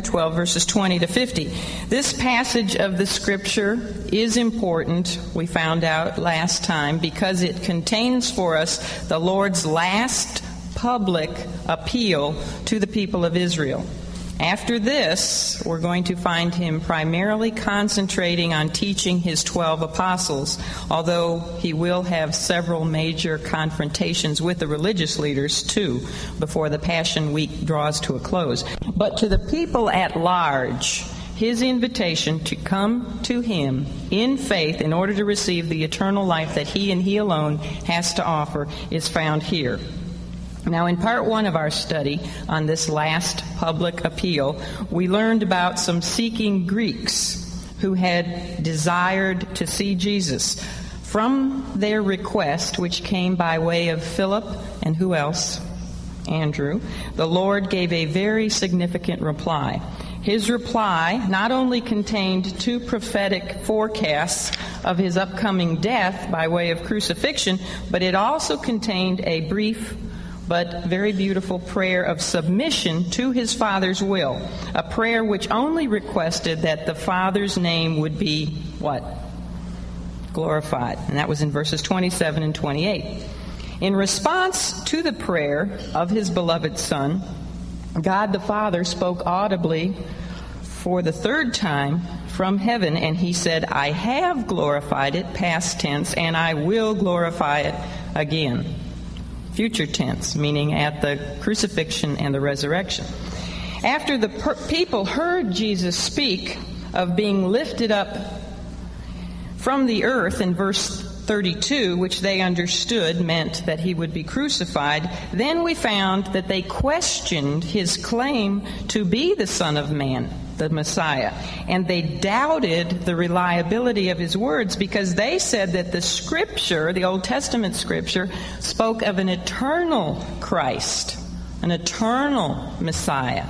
12, verses 20 to 50. This passage of the scripture is important, we found out last time, because it contains for us the Lord's last public appeal to the people of Israel. After this, we're going to find him primarily concentrating on teaching his 12 apostles, although he will have several major confrontations with the religious leaders too before the Passion Week draws to a close. But to the people at large, his invitation to come to him in faith in order to receive the eternal life that he and he alone has to offer is found here. Now, in part one of our study on this last public appeal, we learned about some seeking Greeks who had desired to see Jesus. From their request, which came by way of Philip and who else? Andrew, the Lord gave a very significant reply. His reply not only contained two prophetic forecasts of his upcoming death by way of crucifixion, but it also contained a brief but very beautiful prayer of submission to his Father's will. A prayer which only requested that the Father's name would be what? Glorified. And that was in verses 27 and 28. In response to the prayer of his beloved Son, God the Father spoke audibly for the third time from heaven, and he said, I have glorified it, past tense, and I will glorify it again future tense, meaning at the crucifixion and the resurrection. After the per- people heard Jesus speak of being lifted up from the earth in verse 32, which they understood meant that he would be crucified, then we found that they questioned his claim to be the Son of Man the Messiah. And they doubted the reliability of his words because they said that the scripture, the Old Testament scripture, spoke of an eternal Christ, an eternal Messiah,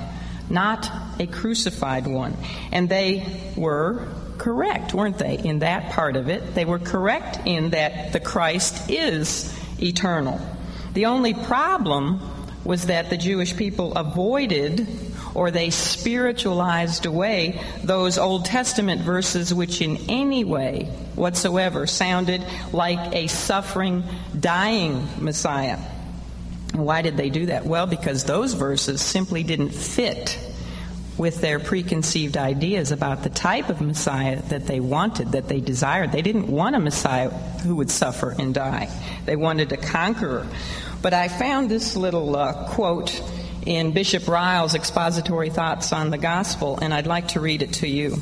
not a crucified one. And they were correct, weren't they, in that part of it? They were correct in that the Christ is eternal. The only problem was that the Jewish people avoided or they spiritualized away those Old Testament verses which, in any way whatsoever, sounded like a suffering, dying Messiah. Why did they do that? Well, because those verses simply didn't fit with their preconceived ideas about the type of Messiah that they wanted, that they desired. They didn't want a Messiah who would suffer and die, they wanted a conqueror. But I found this little uh, quote in Bishop Ryle's expository thoughts on the gospel, and I'd like to read it to you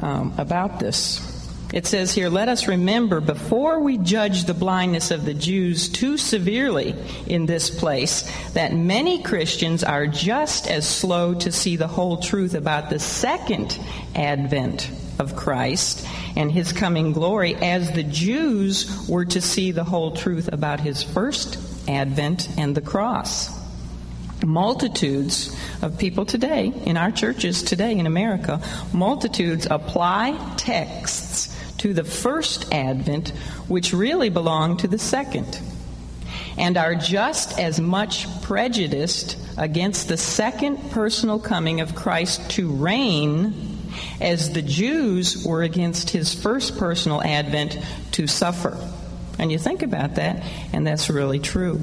um, about this. It says here, let us remember before we judge the blindness of the Jews too severely in this place that many Christians are just as slow to see the whole truth about the second advent of Christ and his coming glory as the Jews were to see the whole truth about his first advent and the cross multitudes of people today in our churches today in America, multitudes apply texts to the first advent which really belong to the second and are just as much prejudiced against the second personal coming of Christ to reign as the Jews were against his first personal advent to suffer. And you think about that, and that's really true.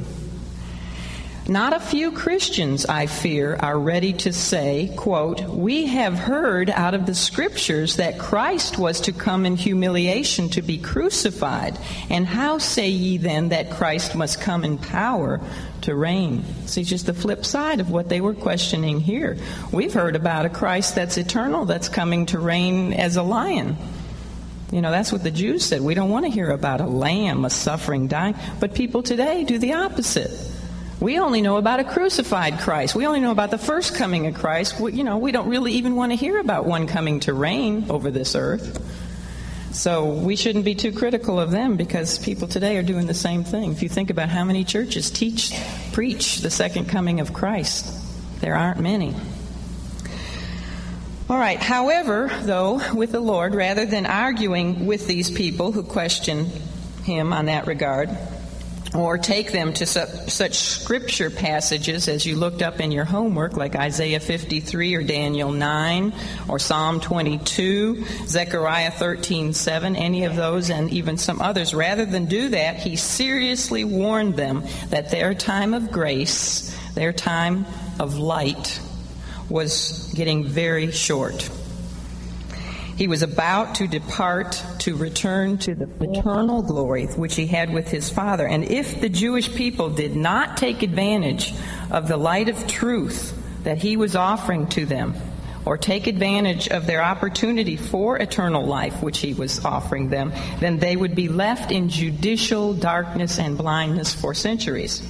Not a few Christians, I fear, are ready to say, quote, We have heard out of the scriptures that Christ was to come in humiliation to be crucified. And how say ye then that Christ must come in power to reign? See, just the flip side of what they were questioning here. We've heard about a Christ that's eternal, that's coming to reign as a lion. You know, that's what the Jews said. We don't want to hear about a lamb, a suffering, dying. But people today do the opposite. We only know about a crucified Christ. We only know about the first coming of Christ. We, you know, we don't really even want to hear about one coming to reign over this earth. So we shouldn't be too critical of them because people today are doing the same thing. If you think about how many churches teach, preach the second coming of Christ, there aren't many. All right. However, though, with the Lord, rather than arguing with these people who question him on that regard, or take them to su- such scripture passages as you looked up in your homework, like Isaiah 53 or Daniel 9 or Psalm 22, Zechariah 13 7, any of those, and even some others. Rather than do that, he seriously warned them that their time of grace, their time of light, was getting very short. He was about to depart to return to the eternal glory which he had with his Father. And if the Jewish people did not take advantage of the light of truth that he was offering to them, or take advantage of their opportunity for eternal life, which he was offering them, then they would be left in judicial darkness and blindness for centuries.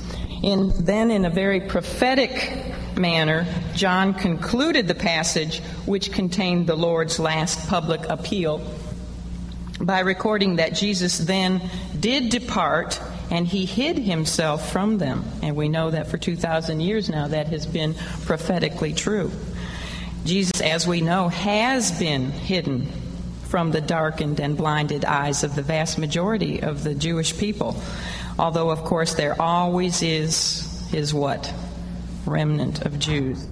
In, then, in a very prophetic manner, John concluded the passage which contained the Lord's last public appeal by recording that Jesus then did depart and he hid himself from them. And we know that for 2,000 years now that has been prophetically true. Jesus, as we know, has been hidden from the darkened and blinded eyes of the vast majority of the Jewish people. Although, of course, there always is, is what? Remnant of Jews.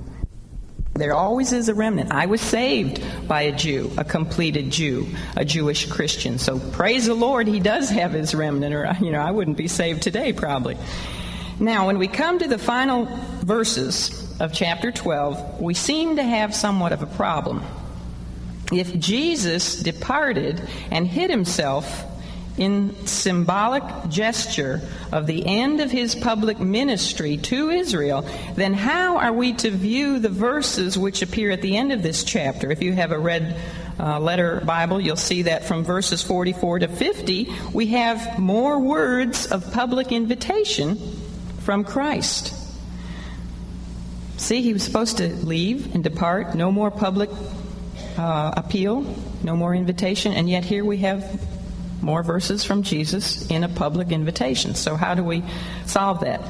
There always is a remnant. I was saved by a Jew, a completed Jew, a Jewish Christian. So praise the Lord, he does have his remnant, or, you know, I wouldn't be saved today probably. Now, when we come to the final verses of chapter 12, we seem to have somewhat of a problem. If Jesus departed and hid himself in symbolic gesture of the end of his public ministry to Israel, then how are we to view the verses which appear at the end of this chapter? If you have a red uh, letter Bible, you'll see that from verses 44 to 50, we have more words of public invitation from Christ. See, he was supposed to leave and depart, no more public uh, appeal, no more invitation, and yet here we have more verses from Jesus in a public invitation. So, how do we solve that?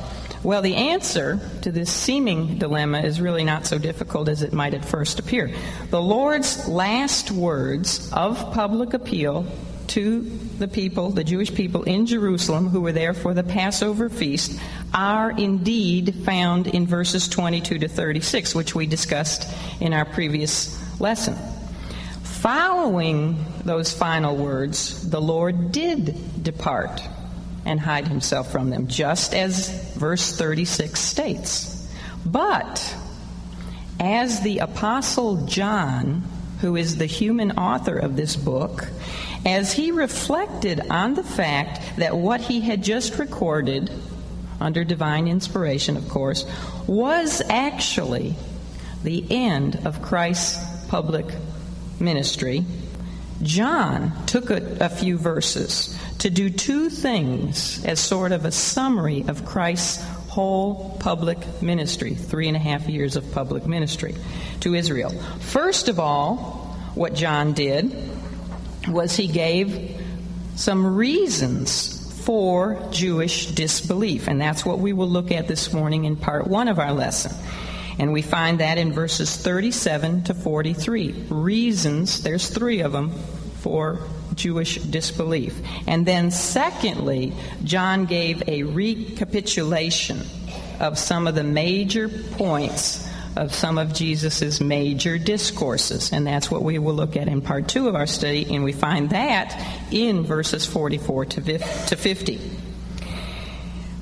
Well, the answer to this seeming dilemma is really not so difficult as it might at first appear. The Lord's last words of public appeal to the people, the Jewish people in Jerusalem who were there for the Passover feast, are indeed found in verses 22 to 36, which we discussed in our previous lesson. Following those final words, the Lord did depart and hide himself from them, just as verse 36 states. But as the Apostle John, who is the human author of this book, as he reflected on the fact that what he had just recorded, under divine inspiration, of course, was actually the end of Christ's public ministry, John took a, a, few verses to do two things as sort of a summary of Christ's whole public ministry, three and a half years of public ministry to Israel. First of all, what John did was he gave some reasons for Jewish disbelief, and that's what we will look at this morning in part one of our lesson. And we find that in verses 37 to 43. Reasons, there's three of them, for Jewish disbelief. And then, secondly, John gave a recapitulation of some of the major points of some of Jesus' major discourses. And that's what we will look at in part two of our study, and we find that in verses 44 to 50.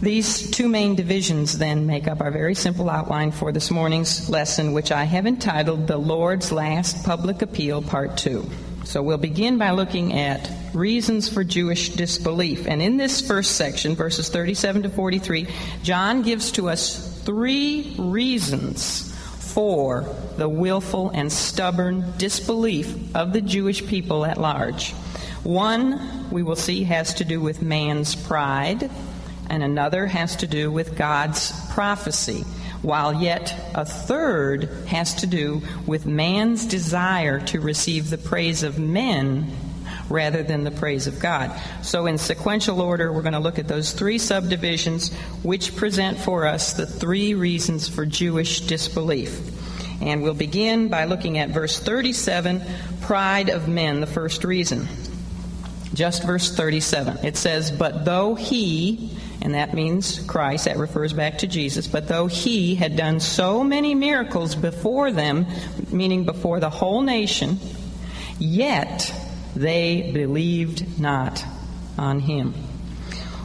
These two main divisions then make up our very simple outline for this morning's lesson, which I have entitled The Lord's Last Public Appeal, Part 2. So we'll begin by looking at reasons for Jewish disbelief. And in this first section, verses 37 to 43, John gives to us three reasons for the willful and stubborn disbelief of the Jewish people at large. One, we will see, has to do with man's pride and another has to do with God's prophecy, while yet a third has to do with man's desire to receive the praise of men rather than the praise of God. So, in sequential order, we're going to look at those three subdivisions which present for us the three reasons for Jewish disbelief. And we'll begin by looking at verse 37 pride of men, the first reason. Just verse 37. It says, But though he, and that means Christ, that refers back to Jesus. But though he had done so many miracles before them, meaning before the whole nation, yet they believed not on him.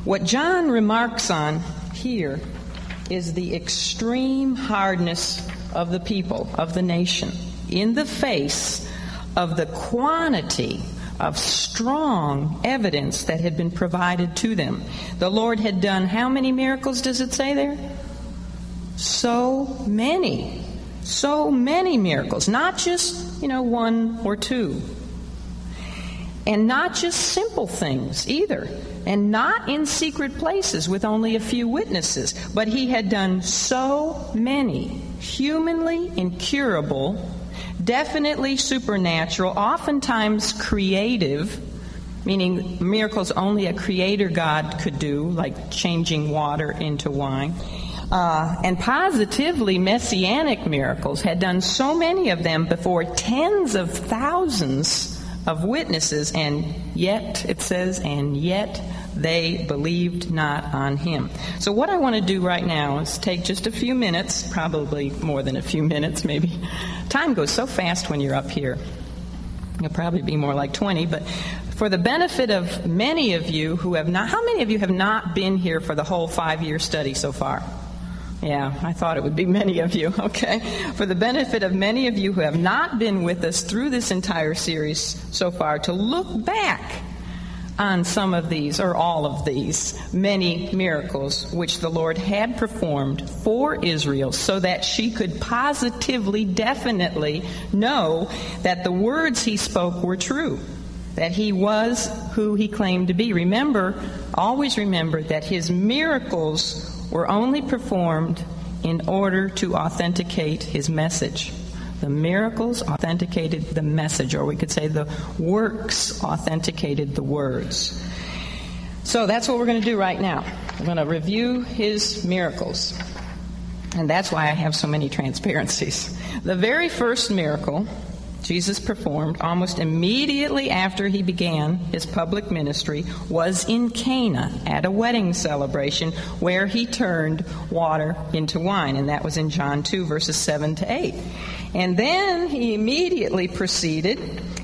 What John remarks on here is the extreme hardness of the people, of the nation, in the face of the quantity of strong evidence that had been provided to them. The Lord had done how many miracles does it say there? So many. So many miracles. Not just, you know, one or two. And not just simple things either. And not in secret places with only a few witnesses. But he had done so many humanly incurable definitely supernatural, oftentimes creative, meaning miracles only a creator God could do, like changing water into wine. Uh, and positively messianic miracles had done so many of them before tens of thousands of witnesses, and yet, it says, and yet they believed not on him. So, what I want to do right now is take just a few minutes, probably more than a few minutes, maybe. Time goes so fast when you're up here. It'll probably be more like 20, but for the benefit of many of you who have not, how many of you have not been here for the whole five year study so far? Yeah, I thought it would be many of you, okay? For the benefit of many of you who have not been with us through this entire series so far, to look back on some of these, or all of these, many miracles which the Lord had performed for Israel so that she could positively, definitely know that the words he spoke were true, that he was who he claimed to be. Remember, always remember that his miracles were only performed in order to authenticate his message. The miracles authenticated the message, or we could say the works authenticated the words. So that's what we're going to do right now. We're going to review his miracles. And that's why I have so many transparencies. The very first miracle Jesus performed almost immediately after he began his public ministry was in Cana at a wedding celebration where he turned water into wine. And that was in John 2, verses 7 to 8. And then he immediately proceeded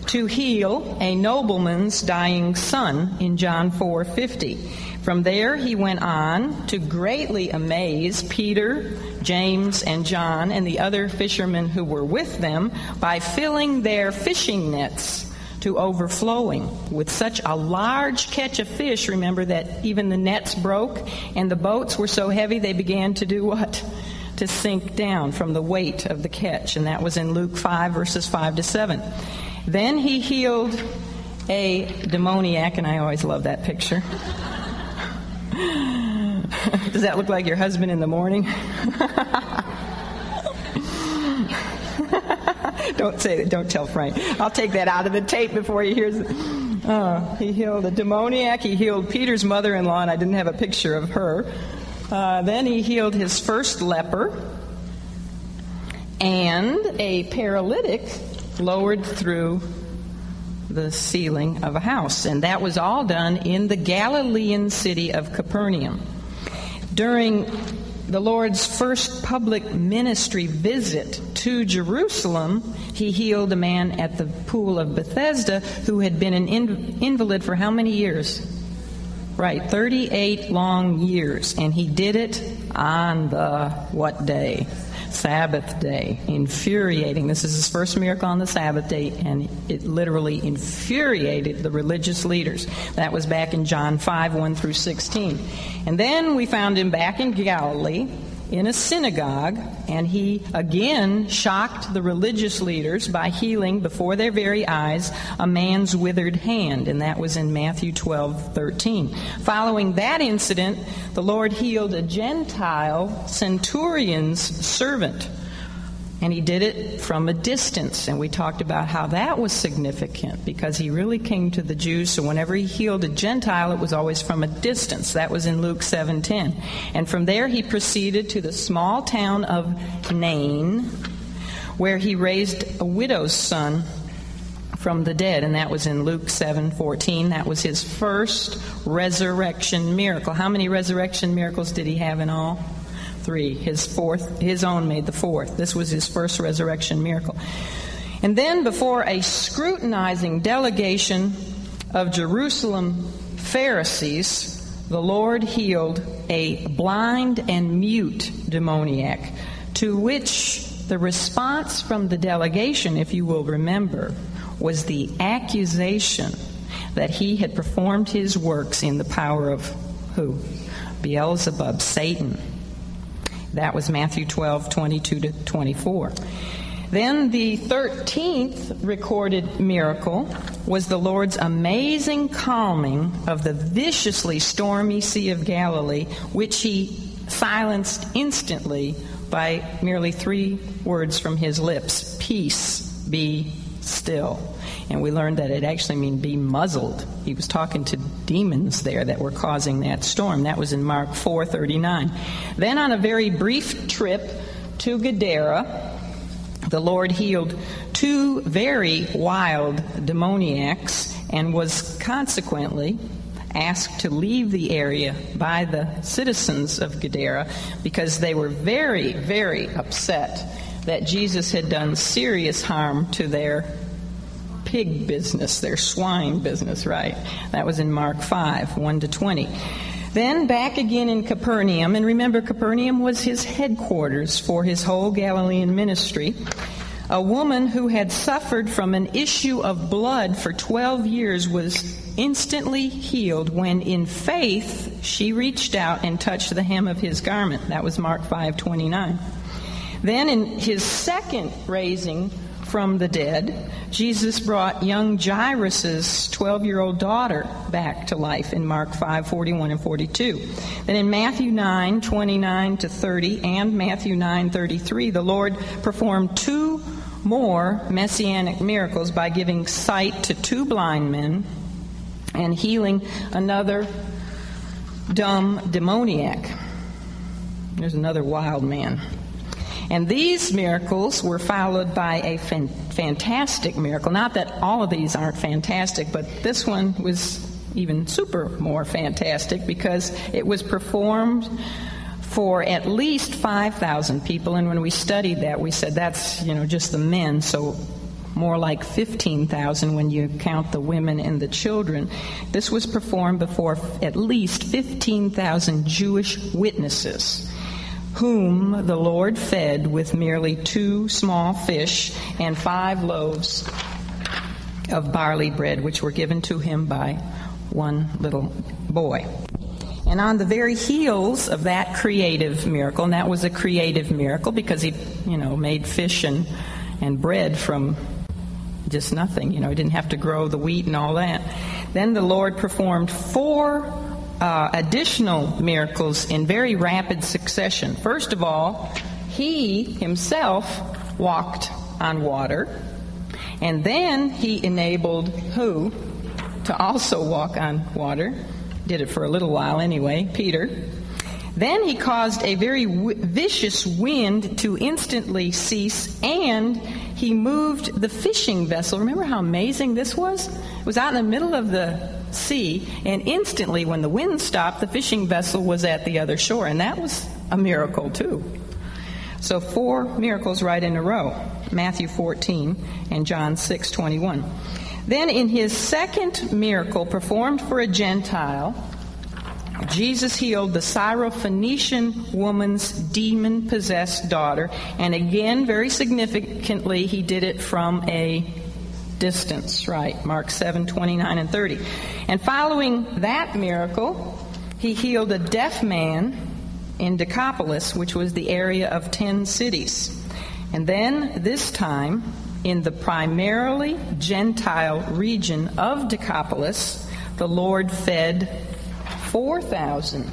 to heal a nobleman's dying son in John 4:50. From there he went on to greatly amaze Peter, James, and John and the other fishermen who were with them by filling their fishing nets to overflowing with such a large catch of fish. Remember that even the nets broke and the boats were so heavy they began to do what? to sink down from the weight of the catch, and that was in Luke 5, verses 5 to 7. Then he healed a demoniac, and I always love that picture. Does that look like your husband in the morning? don't say that. Don't tell Frank. I'll take that out of the tape before he hears it. Uh, he healed a demoniac. He healed Peter's mother-in-law, and I didn't have a picture of her. Uh, then he healed his first leper and a paralytic lowered through the ceiling of a house. And that was all done in the Galilean city of Capernaum. During the Lord's first public ministry visit to Jerusalem, he healed a man at the pool of Bethesda who had been an invalid for how many years? Right, 38 long years. And he did it on the what day? Sabbath day. Infuriating. This is his first miracle on the Sabbath day, and it literally infuriated the religious leaders. That was back in John 5 1 through 16. And then we found him back in Galilee in a synagogue, and he again shocked the religious leaders by healing before their very eyes a man's withered hand, and that was in Matthew 12 13. Following that incident, the Lord healed a Gentile centurion's servant and he did it from a distance. And we talked about how that was significant because he really came to the Jews. So whenever he healed a Gentile, it was always from a distance. That was in Luke 7:10. And from there he proceeded to the small town of Nain, where he raised a widow's son from the dead, and that was in Luke 7:14. That was his first resurrection miracle. How many resurrection miracles did he have in all? Three. His fourth, his own made the fourth. This was his first resurrection miracle. And then, before a scrutinizing delegation of Jerusalem Pharisees, the Lord healed a blind and mute demoniac, to which the response from the delegation, if you will remember, was the accusation that he had performed his works in the power of who? Beelzebub, Satan. That was Matthew 12, 22 to 24. Then the 13th recorded miracle was the Lord's amazing calming of the viciously stormy Sea of Galilee, which he silenced instantly by merely three words from his lips Peace, be still. And we learned that it actually means be muzzled. He was talking to demons there that were causing that storm. That was in Mark 4:39. Then on a very brief trip to Gadara, the Lord healed two very wild demoniacs and was consequently asked to leave the area by the citizens of Gadara because they were very, very upset that Jesus had done serious harm to their pig business, their swine business, right? That was in Mark 5, 1 to 20. Then back again in Capernaum, and remember, Capernaum was his headquarters for his whole Galilean ministry. A woman who had suffered from an issue of blood for 12 years was instantly healed when in faith she reached out and touched the hem of his garment. That was Mark 5:29. Then in his second raising from the dead, Jesus brought young Jairus' 12 year old daughter back to life in Mark 5 41 and 42. Then in Matthew 9 29 to 30 and Matthew 9 33, the Lord performed two more messianic miracles by giving sight to two blind men and healing another dumb demoniac. There's another wild man. And these miracles were followed by a fan- fantastic miracle. Not that all of these aren't fantastic, but this one was even super more fantastic because it was performed for at least 5,000 people. And when we studied that, we said that's, you know, just the men, so more like 15,000 when you count the women and the children. This was performed before at least 15,000 Jewish witnesses whom the Lord fed with merely two small fish and five loaves of barley bread, which were given to him by one little boy. And on the very heels of that creative miracle, and that was a creative miracle because he, you know, made fish and, and bread from just nothing. You know, he didn't have to grow the wheat and all that. Then the Lord performed four uh, additional miracles in very rapid succession. First of all, he himself walked on water, and then he enabled who to also walk on water? Did it for a little while anyway, Peter. Then he caused a very w- vicious wind to instantly cease, and he moved the fishing vessel. Remember how amazing this was? It was out in the middle of the sea, and instantly, when the wind stopped, the fishing vessel was at the other shore, and that was a miracle, too. So, four miracles right in a row Matthew 14 and John 6 21. Then, in his second miracle performed for a Gentile, Jesus healed the Syrophoenician woman's demon possessed daughter. And again, very significantly, he did it from a distance, right? Mark 7 29 and 30. And following that miracle, he healed a deaf man in Decapolis, which was the area of 10 cities. And then, this time, in the primarily Gentile region of Decapolis, the Lord fed 4,000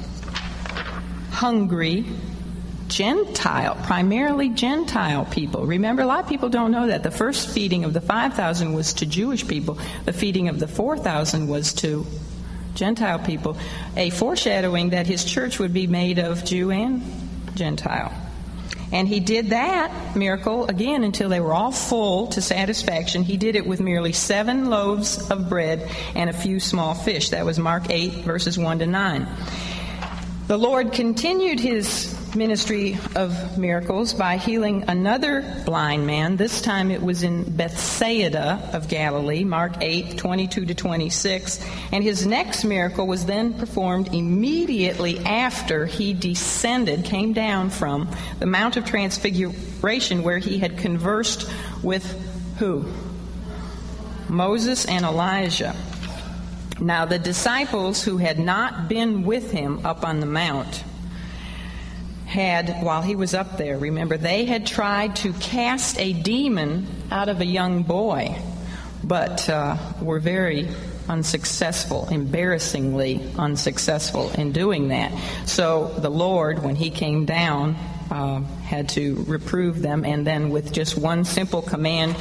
hungry Gentile, primarily Gentile people. Remember, a lot of people don't know that. The first feeding of the 5,000 was to Jewish people, the feeding of the 4,000 was to Gentile people, a foreshadowing that his church would be made of Jew and Gentile. And he did that miracle again until they were all full to satisfaction. He did it with merely seven loaves of bread and a few small fish. That was Mark 8, verses 1 to 9. The Lord continued his ministry of miracles by healing another blind man. This time it was in Bethsaida of Galilee, Mark 8, 22 to 26. And his next miracle was then performed immediately after he descended, came down from the Mount of Transfiguration where he had conversed with who? Moses and Elijah. Now, the disciples who had not been with him up on the mount had, while he was up there, remember, they had tried to cast a demon out of a young boy, but uh, were very unsuccessful, embarrassingly unsuccessful in doing that. So the Lord, when he came down, uh, had to reprove them, and then with just one simple command,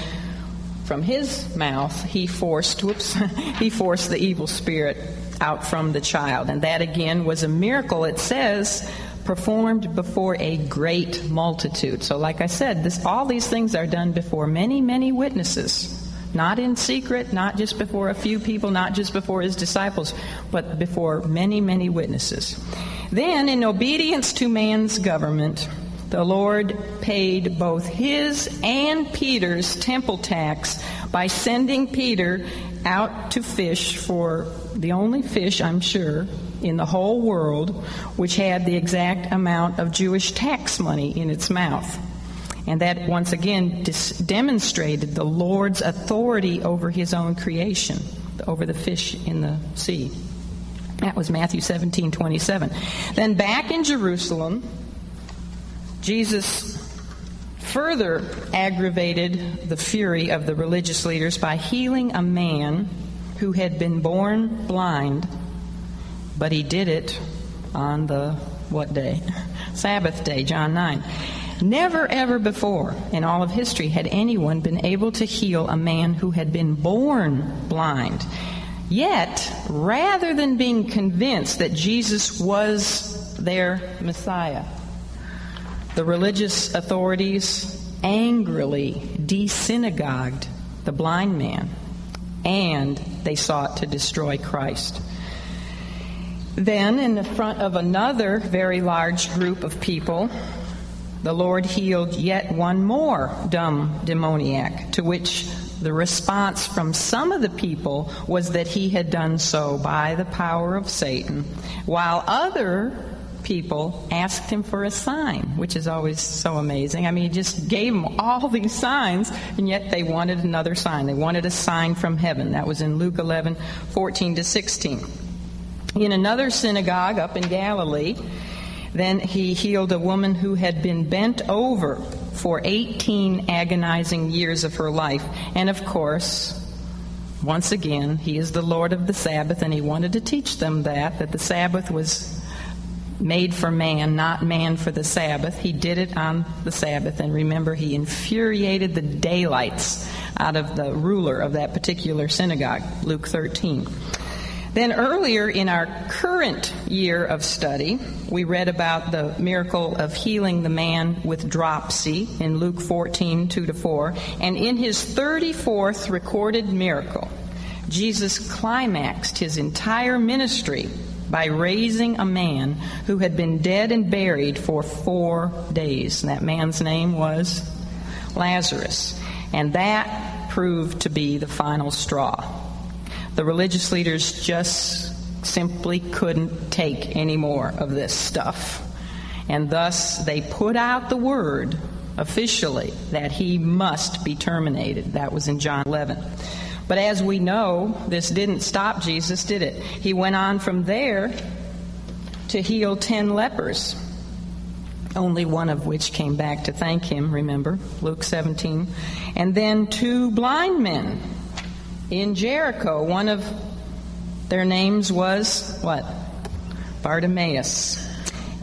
from his mouth, he forced, whoops, he forced the evil spirit out from the child. And that again was a miracle, it says, performed before a great multitude. So, like I said, this, all these things are done before many, many witnesses. Not in secret, not just before a few people, not just before his disciples, but before many, many witnesses. Then, in obedience to man's government, the Lord paid both his and Peter's temple tax by sending Peter out to fish for the only fish, I'm sure, in the whole world which had the exact amount of Jewish tax money in its mouth. And that once again dis- demonstrated the Lord's authority over his own creation, over the fish in the sea. That was Matthew 17 27. Then back in Jerusalem, Jesus further aggravated the fury of the religious leaders by healing a man who had been born blind, but he did it on the what day? Sabbath day, John 9. Never ever before in all of history had anyone been able to heal a man who had been born blind. Yet, rather than being convinced that Jesus was their Messiah, the religious authorities angrily desynagogued the blind man, and they sought to destroy Christ. Then, in the front of another very large group of people, the Lord healed yet one more dumb demoniac, to which the response from some of the people was that he had done so by the power of Satan, while other people asked him for a sign, which is always so amazing. I mean, he just gave them all these signs, and yet they wanted another sign. They wanted a sign from heaven. That was in Luke 11, 14 to 16. In another synagogue up in Galilee, then he healed a woman who had been bent over for 18 agonizing years of her life. And of course, once again, he is the Lord of the Sabbath, and he wanted to teach them that, that the Sabbath was made for man, not man for the Sabbath. He did it on the Sabbath. And remember, he infuriated the daylights out of the ruler of that particular synagogue, Luke 13. Then earlier in our current year of study, we read about the miracle of healing the man with dropsy in Luke 14, 2 to 4. And in his 34th recorded miracle, Jesus climaxed his entire ministry by raising a man who had been dead and buried for four days. And that man's name was Lazarus. And that proved to be the final straw. The religious leaders just simply couldn't take any more of this stuff. And thus they put out the word officially that he must be terminated. That was in John 11. But as we know, this didn't stop Jesus, did it? He went on from there to heal ten lepers, only one of which came back to thank him, remember, Luke 17. And then two blind men in Jericho. One of their names was what? Bartimaeus.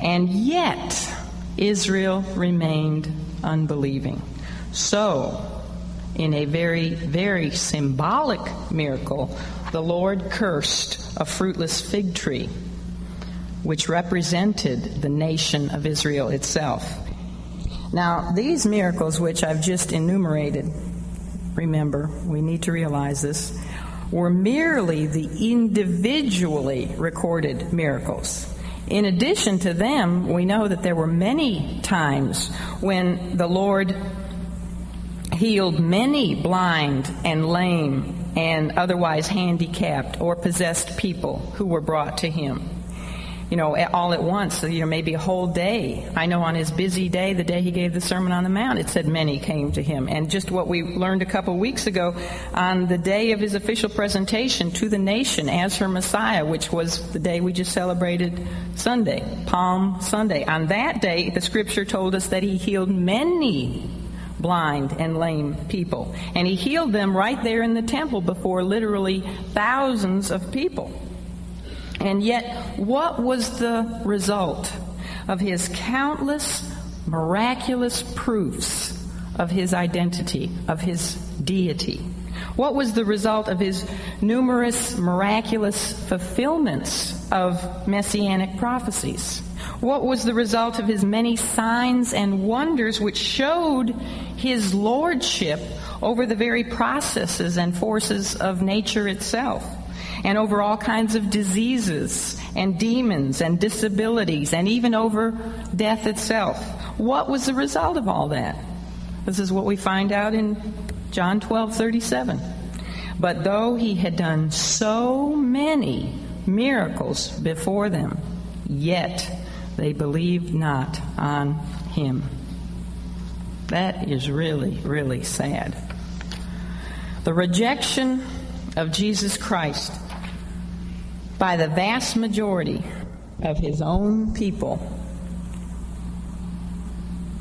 And yet, Israel remained unbelieving. So, in a very, very symbolic miracle, the Lord cursed a fruitless fig tree, which represented the nation of Israel itself. Now, these miracles, which I've just enumerated, remember, we need to realize this, were merely the individually recorded miracles. In addition to them, we know that there were many times when the Lord healed many blind and lame and otherwise handicapped or possessed people who were brought to him you know, all at once, you know, maybe a whole day. I know on his busy day, the day he gave the Sermon on the Mount, it said many came to him. And just what we learned a couple weeks ago, on the day of his official presentation to the nation as her Messiah, which was the day we just celebrated Sunday, Palm Sunday. On that day, the scripture told us that he healed many blind and lame people. And he healed them right there in the temple before literally thousands of people. And yet, what was the result of his countless miraculous proofs of his identity, of his deity? What was the result of his numerous miraculous fulfillments of messianic prophecies? What was the result of his many signs and wonders which showed his lordship over the very processes and forces of nature itself? And over all kinds of diseases and demons and disabilities and even over death itself. What was the result of all that? This is what we find out in John 12:37. But though he had done so many miracles before them, yet they believed not on him. That is really, really sad. The rejection of Jesus Christ by the vast majority of his own people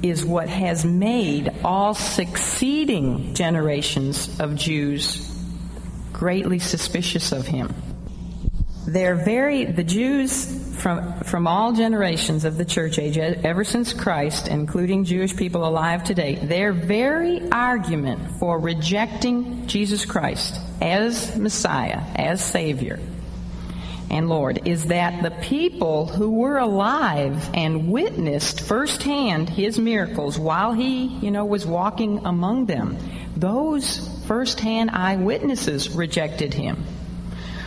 is what has made all succeeding generations of Jews greatly suspicious of him. They're very, the Jews from, from all generations of the church age, ever since Christ, including Jewish people alive today, their very argument for rejecting Jesus Christ as Messiah, as Savior, and Lord is that the people who were alive and witnessed firsthand his miracles while he, you know, was walking among them, those firsthand eyewitnesses rejected him.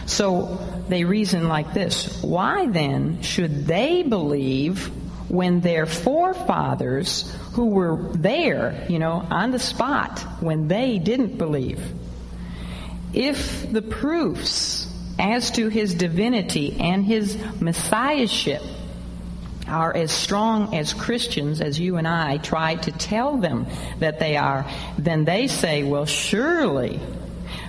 So they reason like this Why then should they believe when their forefathers who were there, you know, on the spot, when they didn't believe? If the proofs as to his divinity and his messiahship are as strong as Christians as you and I try to tell them that they are, then they say, well, surely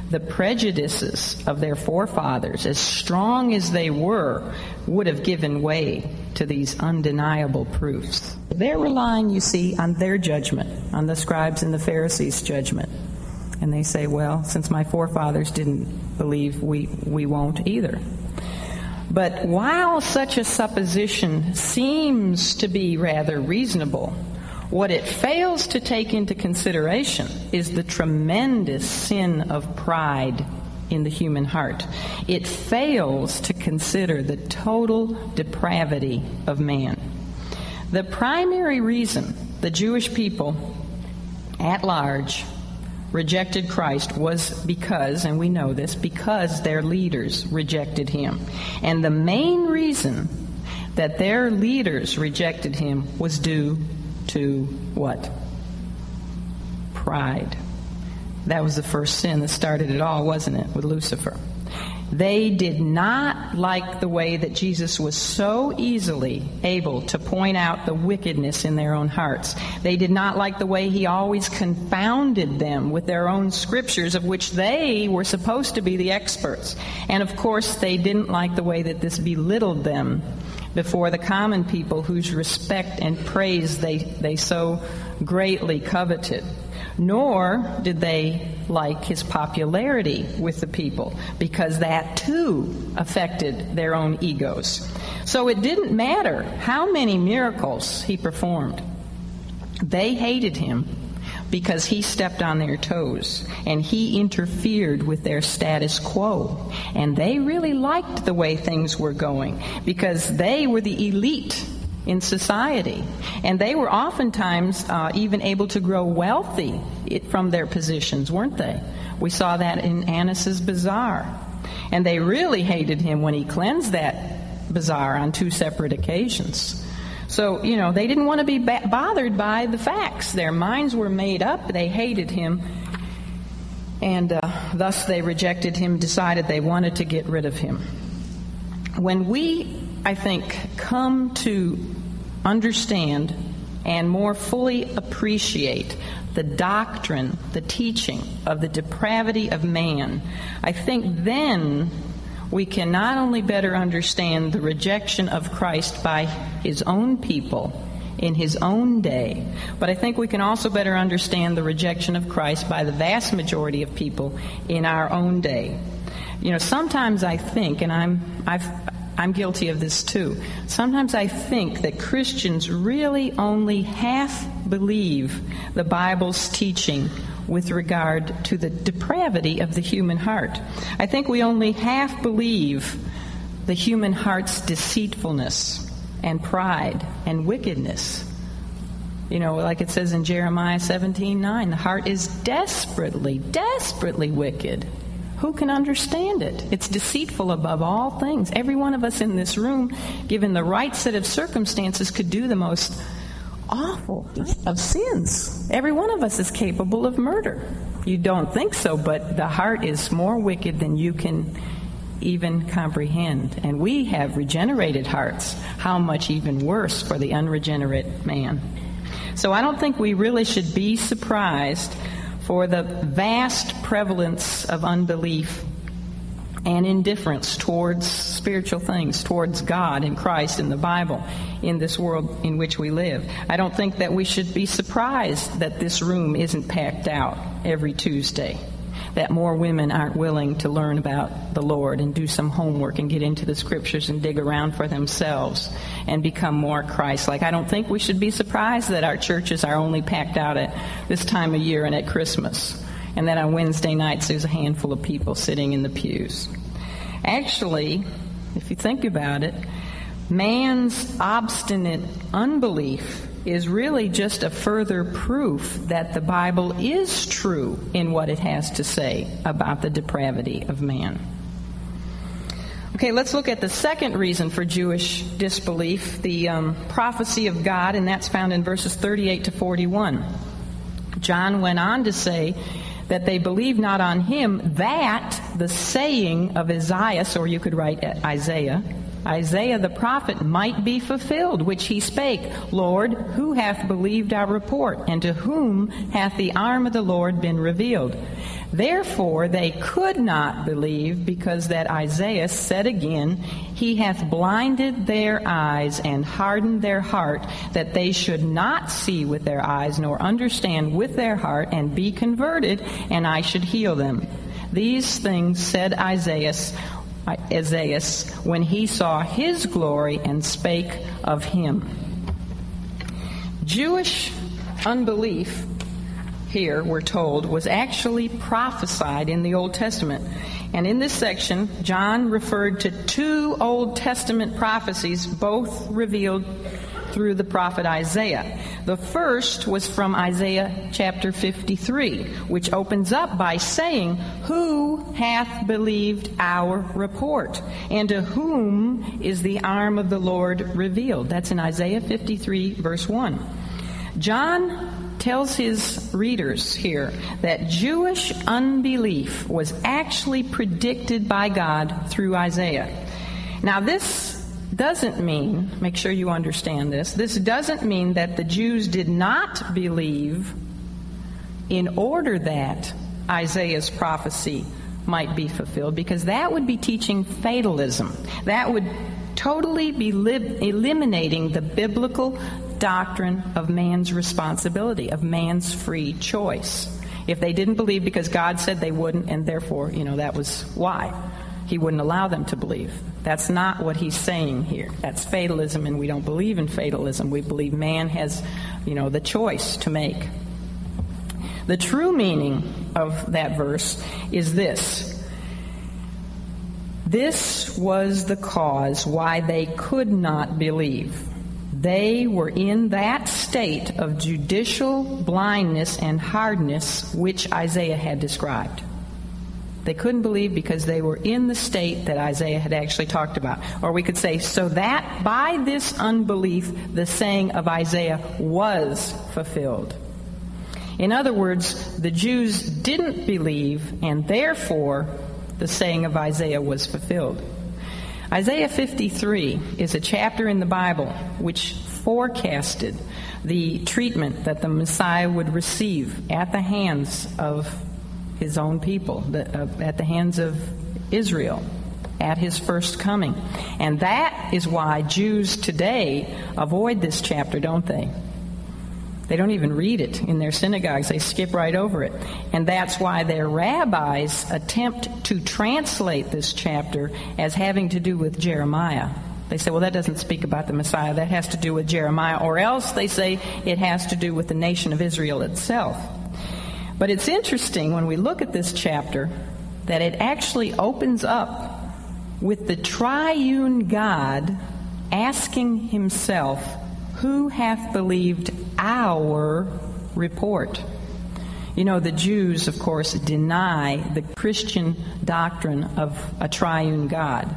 the prejudices of their forefathers, as strong as they were, would have given way to these undeniable proofs. They're relying, you see, on their judgment, on the scribes and the Pharisees' judgment. And they say, well, since my forefathers didn't believe, we, we won't either. But while such a supposition seems to be rather reasonable, what it fails to take into consideration is the tremendous sin of pride in the human heart. It fails to consider the total depravity of man. The primary reason the Jewish people at large rejected Christ was because, and we know this, because their leaders rejected him. And the main reason that their leaders rejected him was due to what? Pride. That was the first sin that started it all, wasn't it, with Lucifer? They did not like the way that Jesus was so easily able to point out the wickedness in their own hearts. They did not like the way he always confounded them with their own scriptures, of which they were supposed to be the experts. And of course, they didn't like the way that this belittled them before the common people whose respect and praise they, they so greatly coveted nor did they like his popularity with the people because that too affected their own egos. So it didn't matter how many miracles he performed. They hated him because he stepped on their toes and he interfered with their status quo. And they really liked the way things were going because they were the elite in society. And they were oftentimes uh, even able to grow wealthy from their positions, weren't they? We saw that in Annas's bazaar. And they really hated him when he cleansed that bazaar on two separate occasions. So, you know, they didn't want to be ba- bothered by the facts. Their minds were made up. They hated him. And uh, thus they rejected him, decided they wanted to get rid of him. When we, I think, come to understand and more fully appreciate the doctrine, the teaching of the depravity of man, I think then we can not only better understand the rejection of Christ by his own people in his own day, but I think we can also better understand the rejection of Christ by the vast majority of people in our own day. You know, sometimes I think, and I'm, I've, I'm guilty of this too. Sometimes I think that Christians really only half believe the Bible's teaching with regard to the depravity of the human heart. I think we only half believe the human heart's deceitfulness and pride and wickedness. You know, like it says in Jeremiah 17 9, the heart is desperately, desperately wicked. Who can understand it? It's deceitful above all things. Every one of us in this room, given the right set of circumstances, could do the most awful of sins. Every one of us is capable of murder. You don't think so, but the heart is more wicked than you can even comprehend. And we have regenerated hearts. How much even worse for the unregenerate man? So I don't think we really should be surprised for the vast prevalence of unbelief and indifference towards spiritual things, towards God and Christ and the Bible in this world in which we live. I don't think that we should be surprised that this room isn't packed out every Tuesday that more women aren't willing to learn about the Lord and do some homework and get into the scriptures and dig around for themselves and become more Christ like. I don't think we should be surprised that our churches are only packed out at this time of year and at Christmas, and that on Wednesday nights there's a handful of people sitting in the pews. Actually, if you think about it, man's obstinate unbelief is really just a further proof that the Bible is true in what it has to say about the depravity of man. Okay, let's look at the second reason for Jewish disbelief the um, prophecy of God, and that's found in verses 38 to 41. John went on to say that they believed not on him that the saying of Isaiah, or you could write Isaiah, Isaiah the prophet might be fulfilled, which he spake, Lord, who hath believed our report, and to whom hath the arm of the Lord been revealed? Therefore they could not believe, because that Isaiah said again, He hath blinded their eyes and hardened their heart, that they should not see with their eyes, nor understand with their heart, and be converted, and I should heal them. These things said Isaiah Isaiah when he saw his glory and spake of him. Jewish unbelief here, we're told, was actually prophesied in the Old Testament. And in this section, John referred to two Old Testament prophecies, both revealed through the prophet Isaiah. The first was from Isaiah chapter 53, which opens up by saying, Who hath believed our report? And to whom is the arm of the Lord revealed? That's in Isaiah 53, verse 1. John tells his readers here that Jewish unbelief was actually predicted by God through Isaiah. Now, this doesn't mean, make sure you understand this, this doesn't mean that the Jews did not believe in order that Isaiah's prophecy might be fulfilled, because that would be teaching fatalism. That would totally be li- eliminating the biblical doctrine of man's responsibility, of man's free choice. If they didn't believe because God said they wouldn't, and therefore, you know, that was why he wouldn't allow them to believe. That's not what he's saying here. That's fatalism, and we don't believe in fatalism. We believe man has, you know, the choice to make. The true meaning of that verse is this. This was the cause why they could not believe. They were in that state of judicial blindness and hardness which Isaiah had described. They couldn't believe because they were in the state that Isaiah had actually talked about. Or we could say, so that by this unbelief, the saying of Isaiah was fulfilled. In other words, the Jews didn't believe, and therefore the saying of Isaiah was fulfilled. Isaiah 53 is a chapter in the Bible which forecasted the treatment that the Messiah would receive at the hands of his own people, the, uh, at the hands of Israel at his first coming. And that is why Jews today avoid this chapter, don't they? They don't even read it in their synagogues. They skip right over it. And that's why their rabbis attempt to translate this chapter as having to do with Jeremiah. They say, well, that doesn't speak about the Messiah. That has to do with Jeremiah. Or else they say it has to do with the nation of Israel itself. But it's interesting when we look at this chapter that it actually opens up with the triune God asking himself, Who hath believed our report? You know, the Jews, of course, deny the Christian doctrine of a triune God.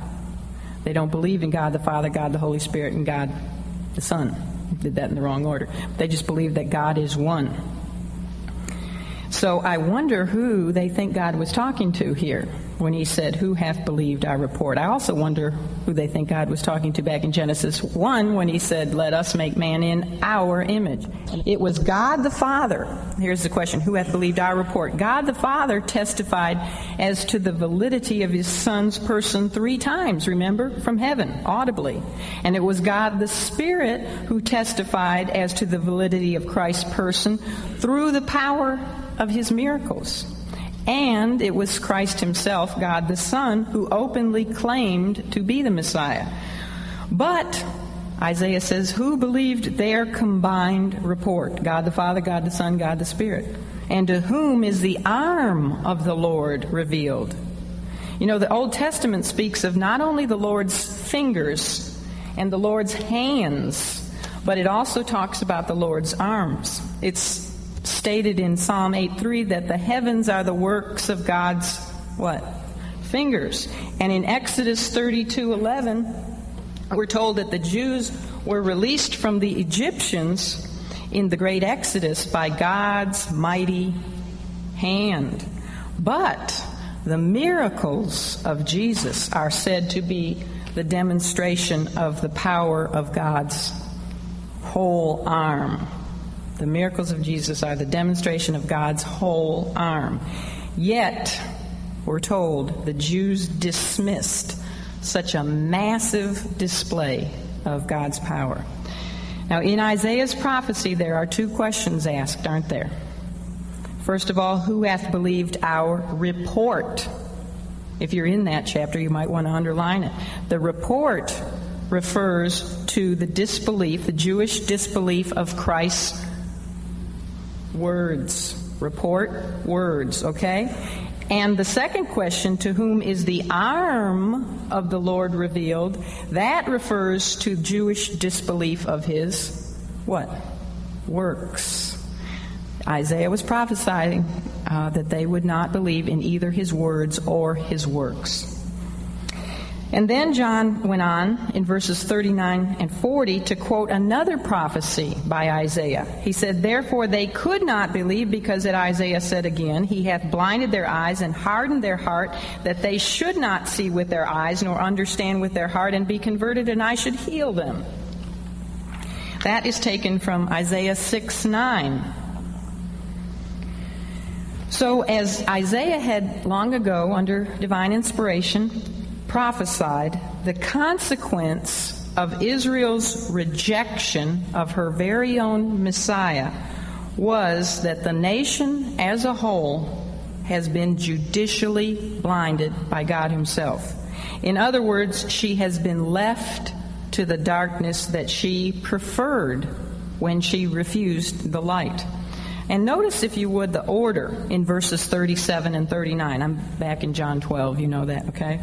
They don't believe in God the Father, God the Holy Spirit, and God the Son. Did that in the wrong order. They just believe that God is one. So I wonder who they think God was talking to here when he said, Who hath believed our report? I also wonder who they think God was talking to back in Genesis 1 when he said, Let us make man in our image. It was God the Father. Here's the question Who hath believed our report? God the Father testified as to the validity of his Son's person three times, remember, from heaven, audibly. And it was God the Spirit who testified as to the validity of Christ's person through the power of his miracles. And it was Christ himself, God the Son, who openly claimed to be the Messiah. But Isaiah says, Who believed their combined report? God the Father, God the Son, God the Spirit. And to whom is the arm of the Lord revealed? You know, the Old Testament speaks of not only the Lord's fingers and the Lord's hands, but it also talks about the Lord's arms. It's stated in Psalm 8:3 that the heavens are the works of God's what? Fingers. And in Exodus 32:11, we're told that the Jews were released from the Egyptians in the great Exodus by God's mighty hand. But the miracles of Jesus are said to be the demonstration of the power of God's whole arm. The miracles of Jesus are the demonstration of God's whole arm. Yet, we're told, the Jews dismissed such a massive display of God's power. Now, in Isaiah's prophecy, there are two questions asked, aren't there? First of all, who hath believed our report? If you're in that chapter, you might want to underline it. The report refers to the disbelief, the Jewish disbelief of Christ's words. Report words, okay? And the second question, to whom is the arm of the Lord revealed, that refers to Jewish disbelief of his what? Works. Isaiah was prophesying uh, that they would not believe in either his words or his works. And then John went on in verses 39 and 40 to quote another prophecy by Isaiah. He said, Therefore they could not believe because that Isaiah said again, He hath blinded their eyes and hardened their heart, that they should not see with their eyes nor understand with their heart and be converted, and I should heal them. That is taken from Isaiah 6 9. So, as Isaiah had long ago, under divine inspiration, prophesied, the consequence of Israel's rejection of her very own Messiah was that the nation as a whole has been judicially blinded by God Himself. In other words, she has been left to the darkness that she preferred when she refused the light. And notice, if you would, the order in verses 37 and 39. I'm back in John 12, you know that, okay?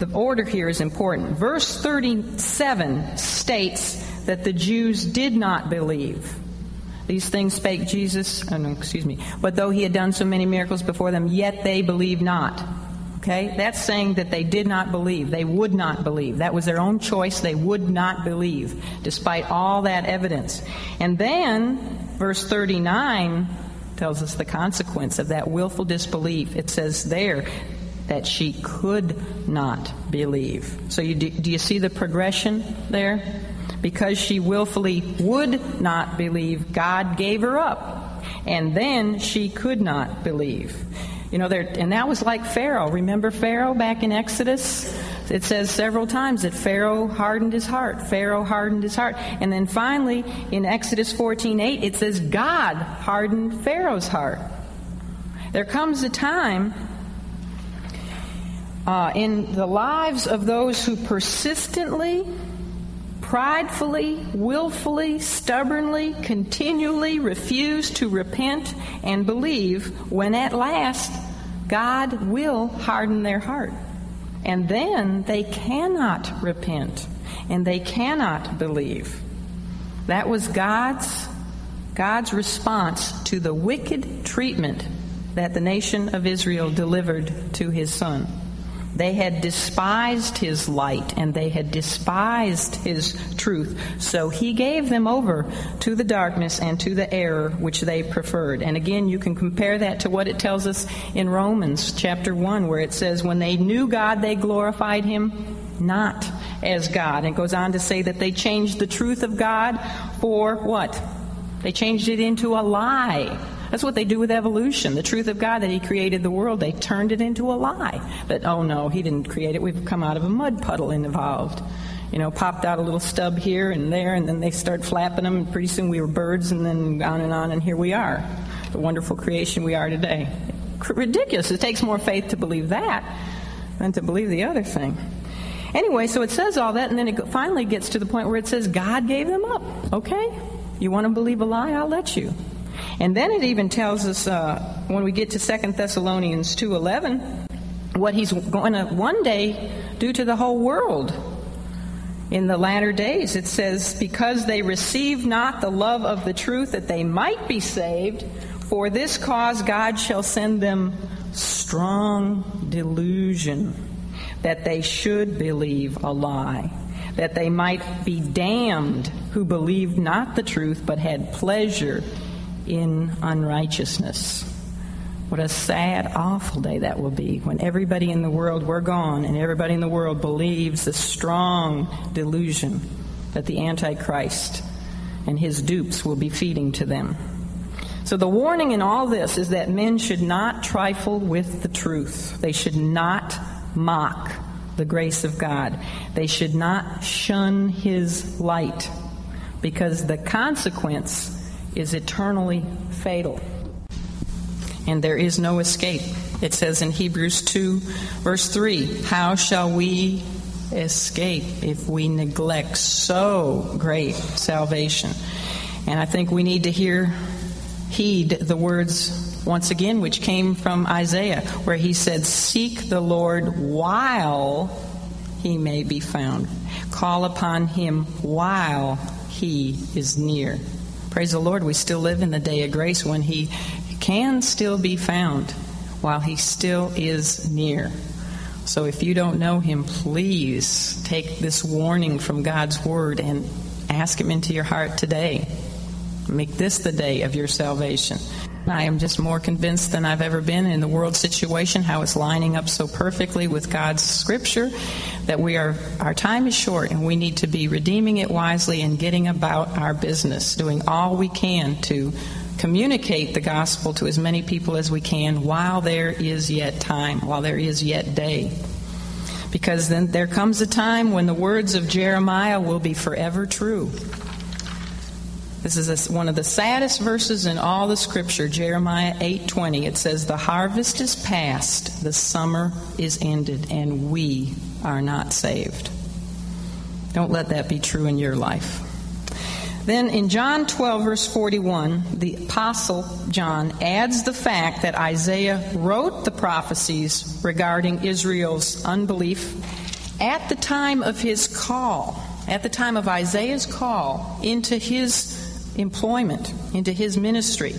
The order here is important. Verse 37 states that the Jews did not believe. These things spake Jesus, oh no, excuse me, but though he had done so many miracles before them, yet they believed not. Okay? That's saying that they did not believe. They would not believe. That was their own choice. They would not believe, despite all that evidence. And then, verse 39 tells us the consequence of that willful disbelief. It says there that she could not believe. So, you, do, you see the progression there? Because she willfully would not believe, God gave her up. And then she could not believe. You know, there, and that was like Pharaoh. Remember Pharaoh back in Exodus? It says several times that Pharaoh hardened his heart. Pharaoh hardened his heart. And then finally, in Exodus 14:8, it says God hardened Pharaoh's heart. There comes a time uh, in the lives of those who persistently, pridefully, willfully, stubbornly, continually refuse to repent and believe when at last God will harden their heart. And then they cannot repent and they cannot believe. That was God's God's response to the wicked treatment that the nation of Israel delivered to his son. They had despised his light and they had despised his truth. So he gave them over to the darkness and to the error which they preferred. And again, you can compare that to what it tells us in Romans chapter 1, where it says, When they knew God, they glorified him not as God. And it goes on to say that they changed the truth of God for what? They changed it into a lie that's what they do with evolution. The truth of God that He created the world, they turned it into a lie. But oh no, He didn't create it. We've come out of a mud puddle and evolved. You know, popped out a little stub here and there, and then they start flapping them, and pretty soon we were birds, and then on and on, and here we are. The wonderful creation we are today. Ridiculous. It takes more faith to believe that than to believe the other thing. Anyway, so it says all that, and then it finally gets to the point where it says God gave them up. Okay? You want to believe a lie? I'll let you. And then it even tells us uh, when we get to Second Thessalonians 2:11 what he's going to one day do to the whole world. In the latter days, it says, Because they received not the love of the truth that they might be saved, for this cause God shall send them strong delusion that they should believe a lie, that they might be damned who believed not the truth but had pleasure in unrighteousness. What a sad, awful day that will be when everybody in the world, we're gone, and everybody in the world believes the strong delusion that the Antichrist and his dupes will be feeding to them. So, the warning in all this is that men should not trifle with the truth. They should not mock the grace of God. They should not shun his light because the consequence is eternally fatal. And there is no escape. It says in Hebrews 2, verse 3 How shall we escape if we neglect so great salvation? And I think we need to hear, heed the words once again, which came from Isaiah, where he said, Seek the Lord while he may be found. Call upon him while he is near. Praise the Lord, we still live in the day of grace when He can still be found while He still is near. So if you don't know Him, please take this warning from God's Word and ask Him into your heart today. Make this the day of your salvation. I am just more convinced than I've ever been in the world situation, how it's lining up so perfectly with God's scripture that we are our time is short and we need to be redeeming it wisely and getting about our business, doing all we can to communicate the gospel to as many people as we can while there is yet time, while there is yet day. Because then there comes a time when the words of Jeremiah will be forever true. This is one of the saddest verses in all the scripture, Jeremiah 8:20. It says, "The harvest is past, the summer is ended, and we are not saved." Don't let that be true in your life. Then in John 12, verse 41, the Apostle John adds the fact that Isaiah wrote the prophecies regarding Israel's unbelief at the time of his call at the time of Isaiah's call into his employment, into his ministry.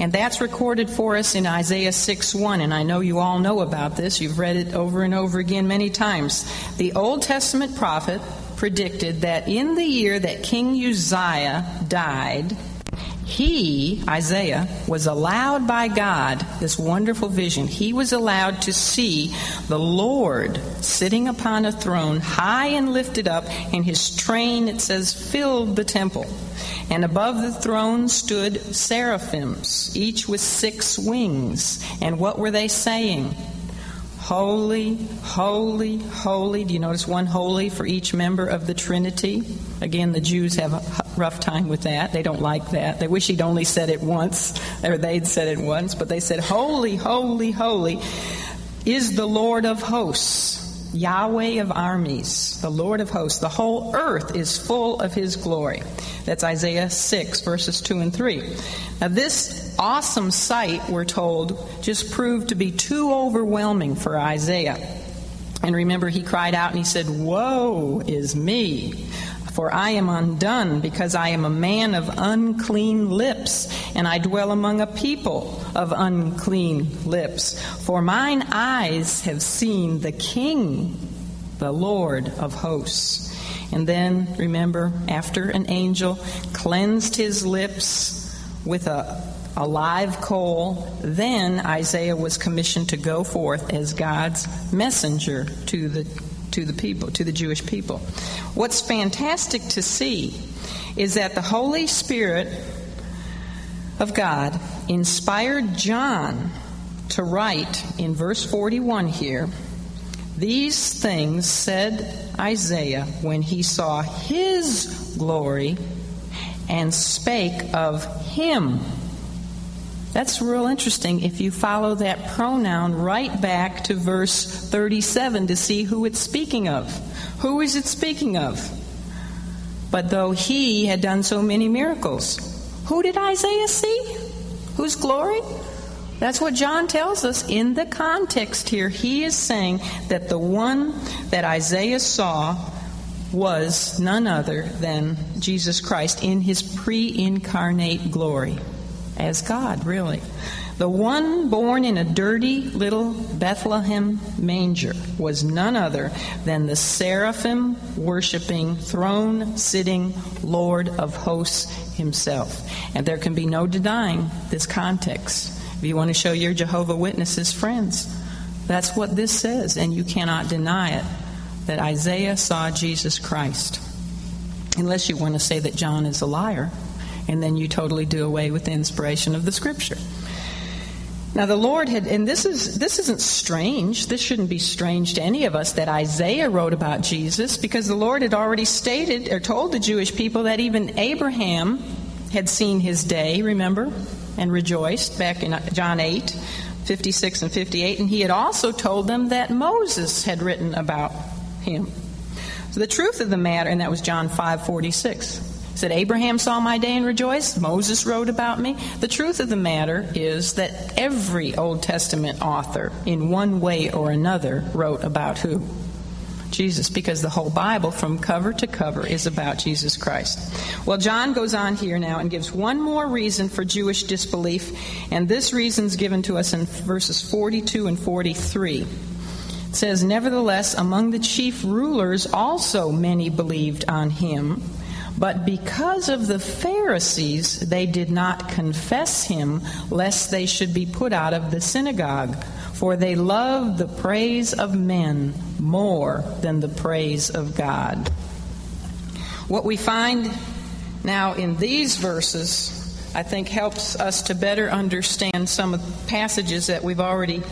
And that's recorded for us in Isaiah 6 1. And I know you all know about this. You've read it over and over again many times. The Old Testament prophet predicted that in the year that King Uzziah died, he, Isaiah, was allowed by God this wonderful vision. He was allowed to see the Lord sitting upon a throne, high and lifted up, and his train, it says, filled the temple. And above the throne stood seraphims, each with six wings. And what were they saying? Holy, holy, holy. Do you notice one holy for each member of the Trinity? Again, the Jews have a rough time with that. They don't like that. They wish he'd only said it once, or they'd said it once, but they said, Holy, holy, holy is the Lord of hosts, Yahweh of armies, the Lord of hosts. The whole earth is full of his glory. That's Isaiah 6, verses 2 and 3. Now, this awesome sight, we're told, just proved to be too overwhelming for Isaiah. And remember, he cried out and he said, Woe is me! For I am undone, because I am a man of unclean lips, and I dwell among a people of unclean lips. For mine eyes have seen the King, the Lord of hosts. And then, remember, after an angel cleansed his lips with a, a live coal, then Isaiah was commissioned to go forth as God's messenger to the to the people, to the Jewish people. What's fantastic to see is that the Holy Spirit of God inspired John to write in verse 41 here these things said Isaiah when he saw his glory and spake of him. That's real interesting if you follow that pronoun right back to verse 37 to see who it's speaking of. Who is it speaking of? But though he had done so many miracles, who did Isaiah see? Whose glory? That's what John tells us in the context here. He is saying that the one that Isaiah saw was none other than Jesus Christ in his pre incarnate glory as God, really. The one born in a dirty little Bethlehem manger was none other than the seraphim worshiping, throne sitting Lord of hosts himself. And there can be no denying this context. If you want to show your Jehovah Witnesses friends, that's what this says, and you cannot deny it that Isaiah saw Jesus Christ. Unless you want to say that John is a liar, and then you totally do away with the inspiration of the scripture. Now the Lord had and this is this isn't strange. This shouldn't be strange to any of us that Isaiah wrote about Jesus because the Lord had already stated or told the Jewish people that even Abraham had seen his day, remember? and rejoiced back in John 8, 56 and 58. And he had also told them that Moses had written about him. So the truth of the matter, and that was John 5, 46 said Abraham saw my day and rejoiced. Moses wrote about me. The truth of the matter is that every Old Testament author, in one way or another, wrote about who? Jesus because the whole Bible, from cover to cover, is about Jesus Christ. Well, John goes on here now and gives one more reason for Jewish disbelief, and this reason's given to us in verses 42 and 43. It says, Nevertheless, among the chief rulers also many believed on him. But because of the Pharisees, they did not confess him, lest they should be put out of the synagogue for they loved the praise of men more than the praise of God. What we find now in these verses, I think, helps us to better understand some of the passages that we've already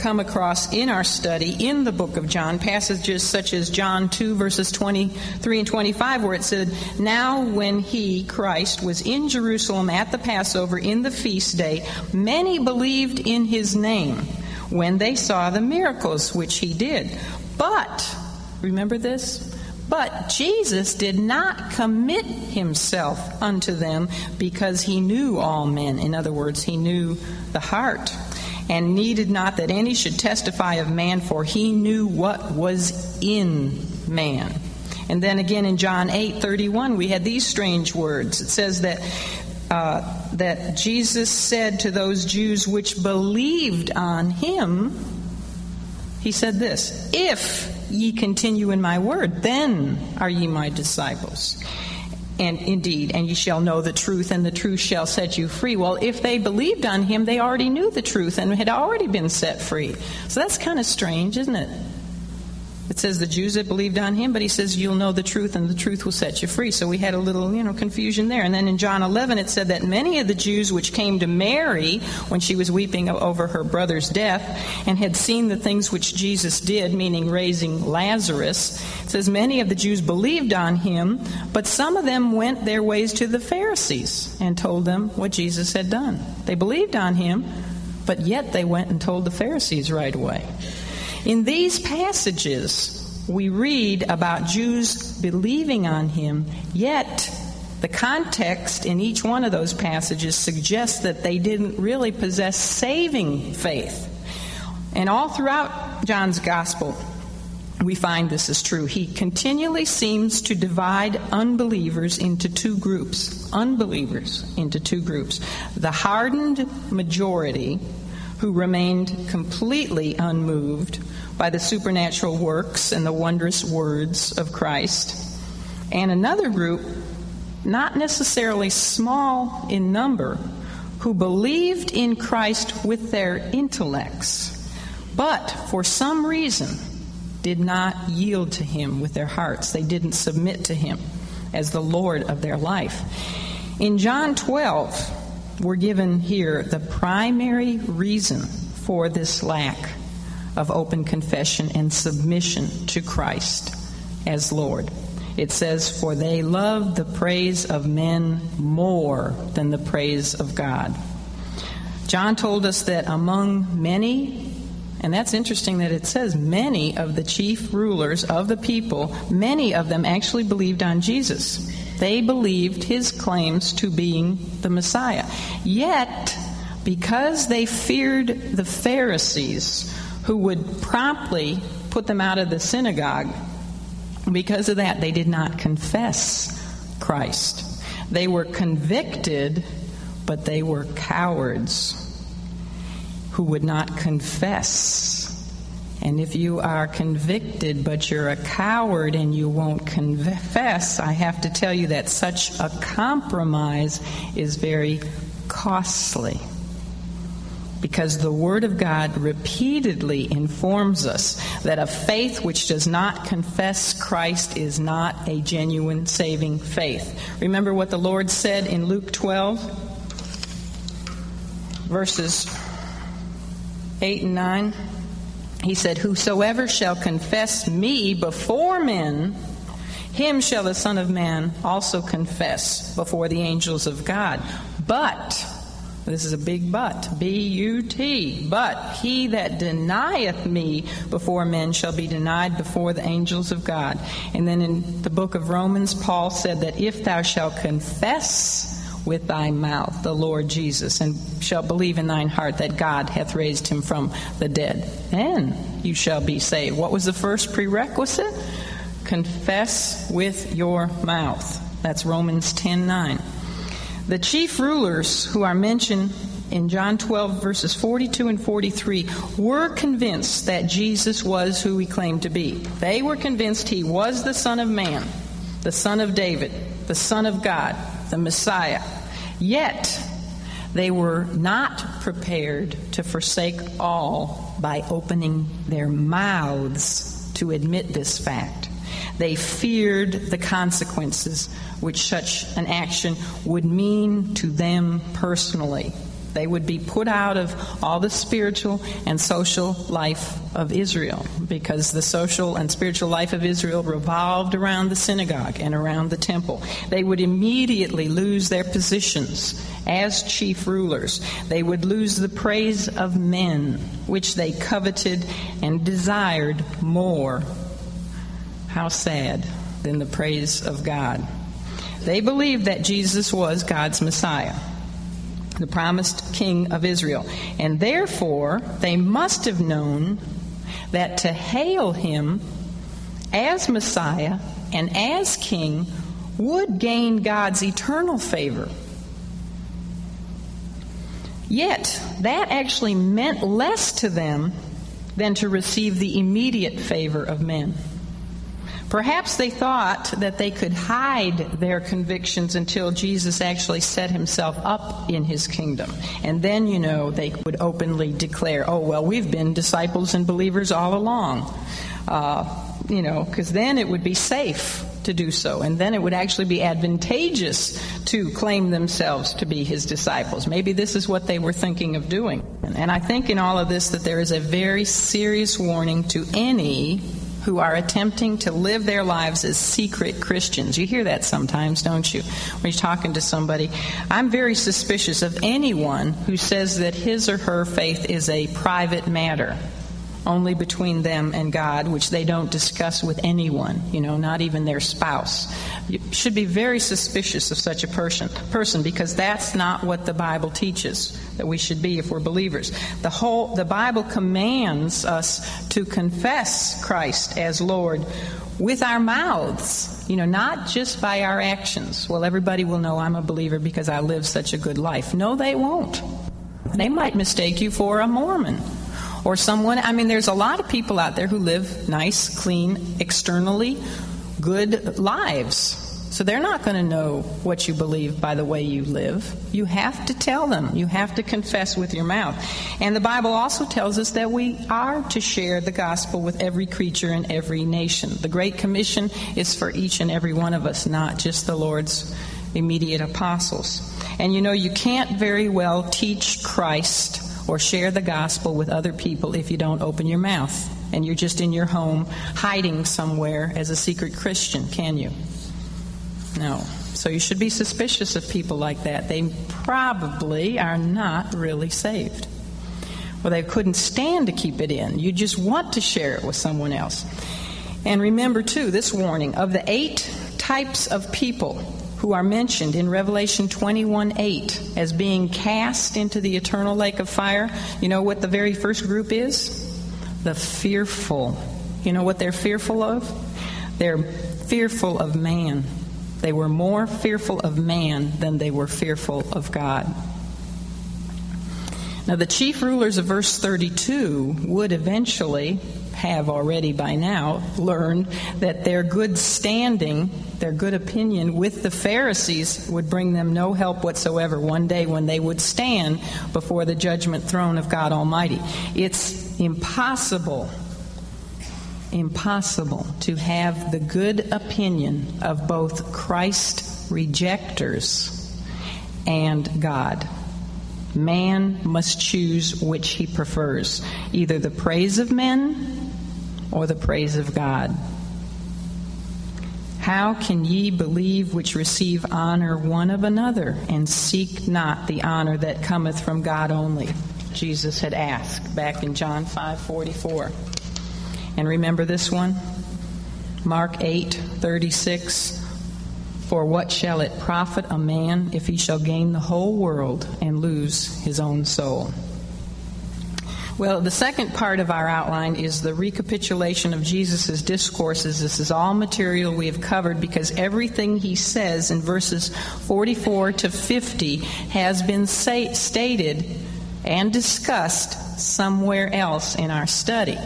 come across in our study in the book of John, passages such as John 2, verses 23 and 25, where it said, Now when he, Christ, was in Jerusalem at the Passover in the feast day, many believed in his name when they saw the miracles which he did. But, remember this? But Jesus did not commit himself unto them because he knew all men. In other words, he knew the heart and needed not that any should testify of man, for he knew what was in man. And then again in John 8 31, we had these strange words. It says that. Uh, that Jesus said to those Jews which believed on him, he said this If ye continue in my word, then are ye my disciples and indeed, and ye shall know the truth, and the truth shall set you free. Well, if they believed on him, they already knew the truth and had already been set free. So that's kind of strange, isn't it? It says the Jews that believed on him, but he says you'll know the truth and the truth will set you free. So we had a little, you know, confusion there. And then in John 11 it said that many of the Jews which came to Mary when she was weeping over her brother's death and had seen the things which Jesus did, meaning raising Lazarus, it says many of the Jews believed on him, but some of them went their ways to the Pharisees and told them what Jesus had done. They believed on him, but yet they went and told the Pharisees right away. In these passages, we read about Jews believing on him, yet the context in each one of those passages suggests that they didn't really possess saving faith. And all throughout John's gospel, we find this is true. He continually seems to divide unbelievers into two groups. Unbelievers into two groups. The hardened majority who remained completely unmoved by the supernatural works and the wondrous words of Christ, and another group, not necessarily small in number, who believed in Christ with their intellects, but for some reason did not yield to Him with their hearts. They didn't submit to Him as the Lord of their life. In John 12, we're given here the primary reason for this lack of open confession and submission to Christ as Lord. It says, For they love the praise of men more than the praise of God. John told us that among many, and that's interesting that it says many of the chief rulers of the people, many of them actually believed on Jesus. They believed his claims to being the Messiah. Yet, because they feared the Pharisees, who would promptly put them out of the synagogue, because of that, they did not confess Christ. They were convicted, but they were cowards who would not confess and if you are convicted but you're a coward and you won't confess, I have to tell you that such a compromise is very costly. Because the Word of God repeatedly informs us that a faith which does not confess Christ is not a genuine saving faith. Remember what the Lord said in Luke 12, verses 8 and 9? He said, Whosoever shall confess me before men, him shall the Son of Man also confess before the angels of God. But, this is a big but, B U T, but he that denieth me before men shall be denied before the angels of God. And then in the book of Romans, Paul said that if thou shalt confess, with thy mouth the Lord Jesus, and shalt believe in thine heart that God hath raised him from the dead, then you shall be saved. What was the first prerequisite? Confess with your mouth. That's Romans 10 9. The chief rulers who are mentioned in John 12, verses 42 and 43, were convinced that Jesus was who he claimed to be. They were convinced he was the Son of Man, the Son of David, the Son of God, the Messiah. Yet, they were not prepared to forsake all by opening their mouths to admit this fact. They feared the consequences which such an action would mean to them personally. They would be put out of all the spiritual and social life of Israel because the social and spiritual life of Israel revolved around the synagogue and around the temple. They would immediately lose their positions as chief rulers. They would lose the praise of men, which they coveted and desired more. How sad than the praise of God. They believed that Jesus was God's Messiah the promised king of Israel. And therefore, they must have known that to hail him as Messiah and as king would gain God's eternal favor. Yet, that actually meant less to them than to receive the immediate favor of men. Perhaps they thought that they could hide their convictions until Jesus actually set himself up in his kingdom. And then, you know, they would openly declare, oh, well, we've been disciples and believers all along. Uh, you know, because then it would be safe to do so. And then it would actually be advantageous to claim themselves to be his disciples. Maybe this is what they were thinking of doing. And I think in all of this that there is a very serious warning to any who are attempting to live their lives as secret Christians. You hear that sometimes, don't you? When you're talking to somebody. I'm very suspicious of anyone who says that his or her faith is a private matter only between them and God, which they don't discuss with anyone, you know, not even their spouse. You should be very suspicious of such a person, person because that's not what the Bible teaches that we should be if we're believers. The whole the Bible commands us to confess Christ as Lord with our mouths, you know, not just by our actions. Well, everybody will know I'm a believer because I live such a good life. No, they won't. They might mistake you for a Mormon or someone. I mean, there's a lot of people out there who live nice, clean, externally good lives. So they're not going to know what you believe by the way you live. You have to tell them. You have to confess with your mouth. And the Bible also tells us that we are to share the gospel with every creature in every nation. The Great Commission is for each and every one of us, not just the Lord's immediate apostles. And you know, you can't very well teach Christ or share the gospel with other people if you don't open your mouth and you're just in your home hiding somewhere as a secret Christian, can you? No. So you should be suspicious of people like that. They probably are not really saved. Well, they couldn't stand to keep it in. You just want to share it with someone else. And remember, too, this warning of the eight types of people who are mentioned in Revelation 21 8 as being cast into the eternal lake of fire. You know what the very first group is? The fearful. You know what they're fearful of? They're fearful of man. They were more fearful of man than they were fearful of God. Now, the chief rulers of verse 32 would eventually have already by now learned that their good standing, their good opinion with the Pharisees would bring them no help whatsoever one day when they would stand before the judgment throne of God Almighty. It's impossible, impossible to have the good opinion of both Christ rejectors and God. Man must choose which he prefers either the praise of men or the praise of God. How can ye believe which receive honor one of another, and seek not the honor that cometh from God only? Jesus had asked back in John 5:44. And remember this one? Mark 8:36 For what shall it profit a man if he shall gain the whole world and lose his own soul? Well, the second part of our outline is the recapitulation of Jesus' discourses. This is all material we have covered because everything he says in verses 44 to 50 has been say, stated and discussed somewhere else in our study.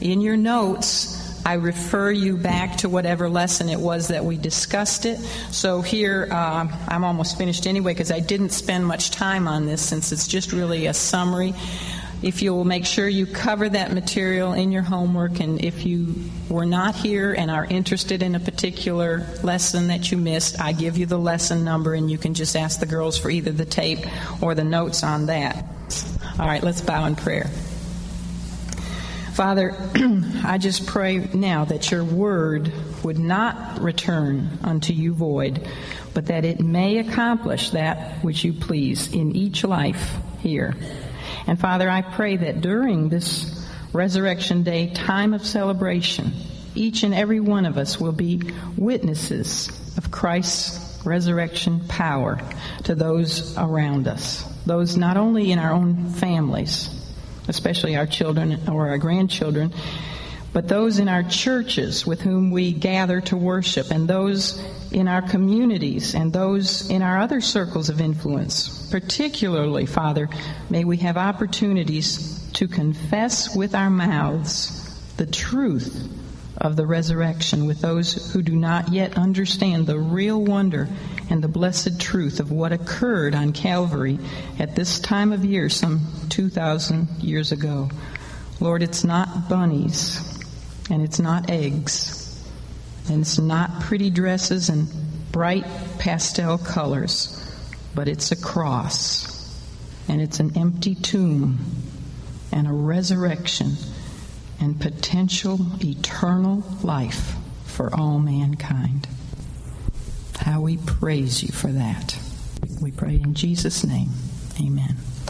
In your notes, I refer you back to whatever lesson it was that we discussed it. So here, uh, I'm almost finished anyway because I didn't spend much time on this since it's just really a summary if you'll make sure you cover that material in your homework, and if you were not here and are interested in a particular lesson that you missed, I give you the lesson number, and you can just ask the girls for either the tape or the notes on that. All right, let's bow in prayer. Father, I just pray now that your word would not return unto you void, but that it may accomplish that which you please in each life here. And Father, I pray that during this Resurrection Day time of celebration, each and every one of us will be witnesses of Christ's resurrection power to those around us, those not only in our own families, especially our children or our grandchildren, but those in our churches with whom we gather to worship, and those in our communities, and those in our other circles of influence. Particularly, Father, may we have opportunities to confess with our mouths the truth of the resurrection with those who do not yet understand the real wonder and the blessed truth of what occurred on Calvary at this time of year some 2,000 years ago. Lord, it's not bunnies and it's not eggs, and it's not pretty dresses and bright pastel colors, but it's a cross, and it's an empty tomb, and a resurrection, and potential eternal life for all mankind. How we praise you for that. We pray in Jesus' name. Amen.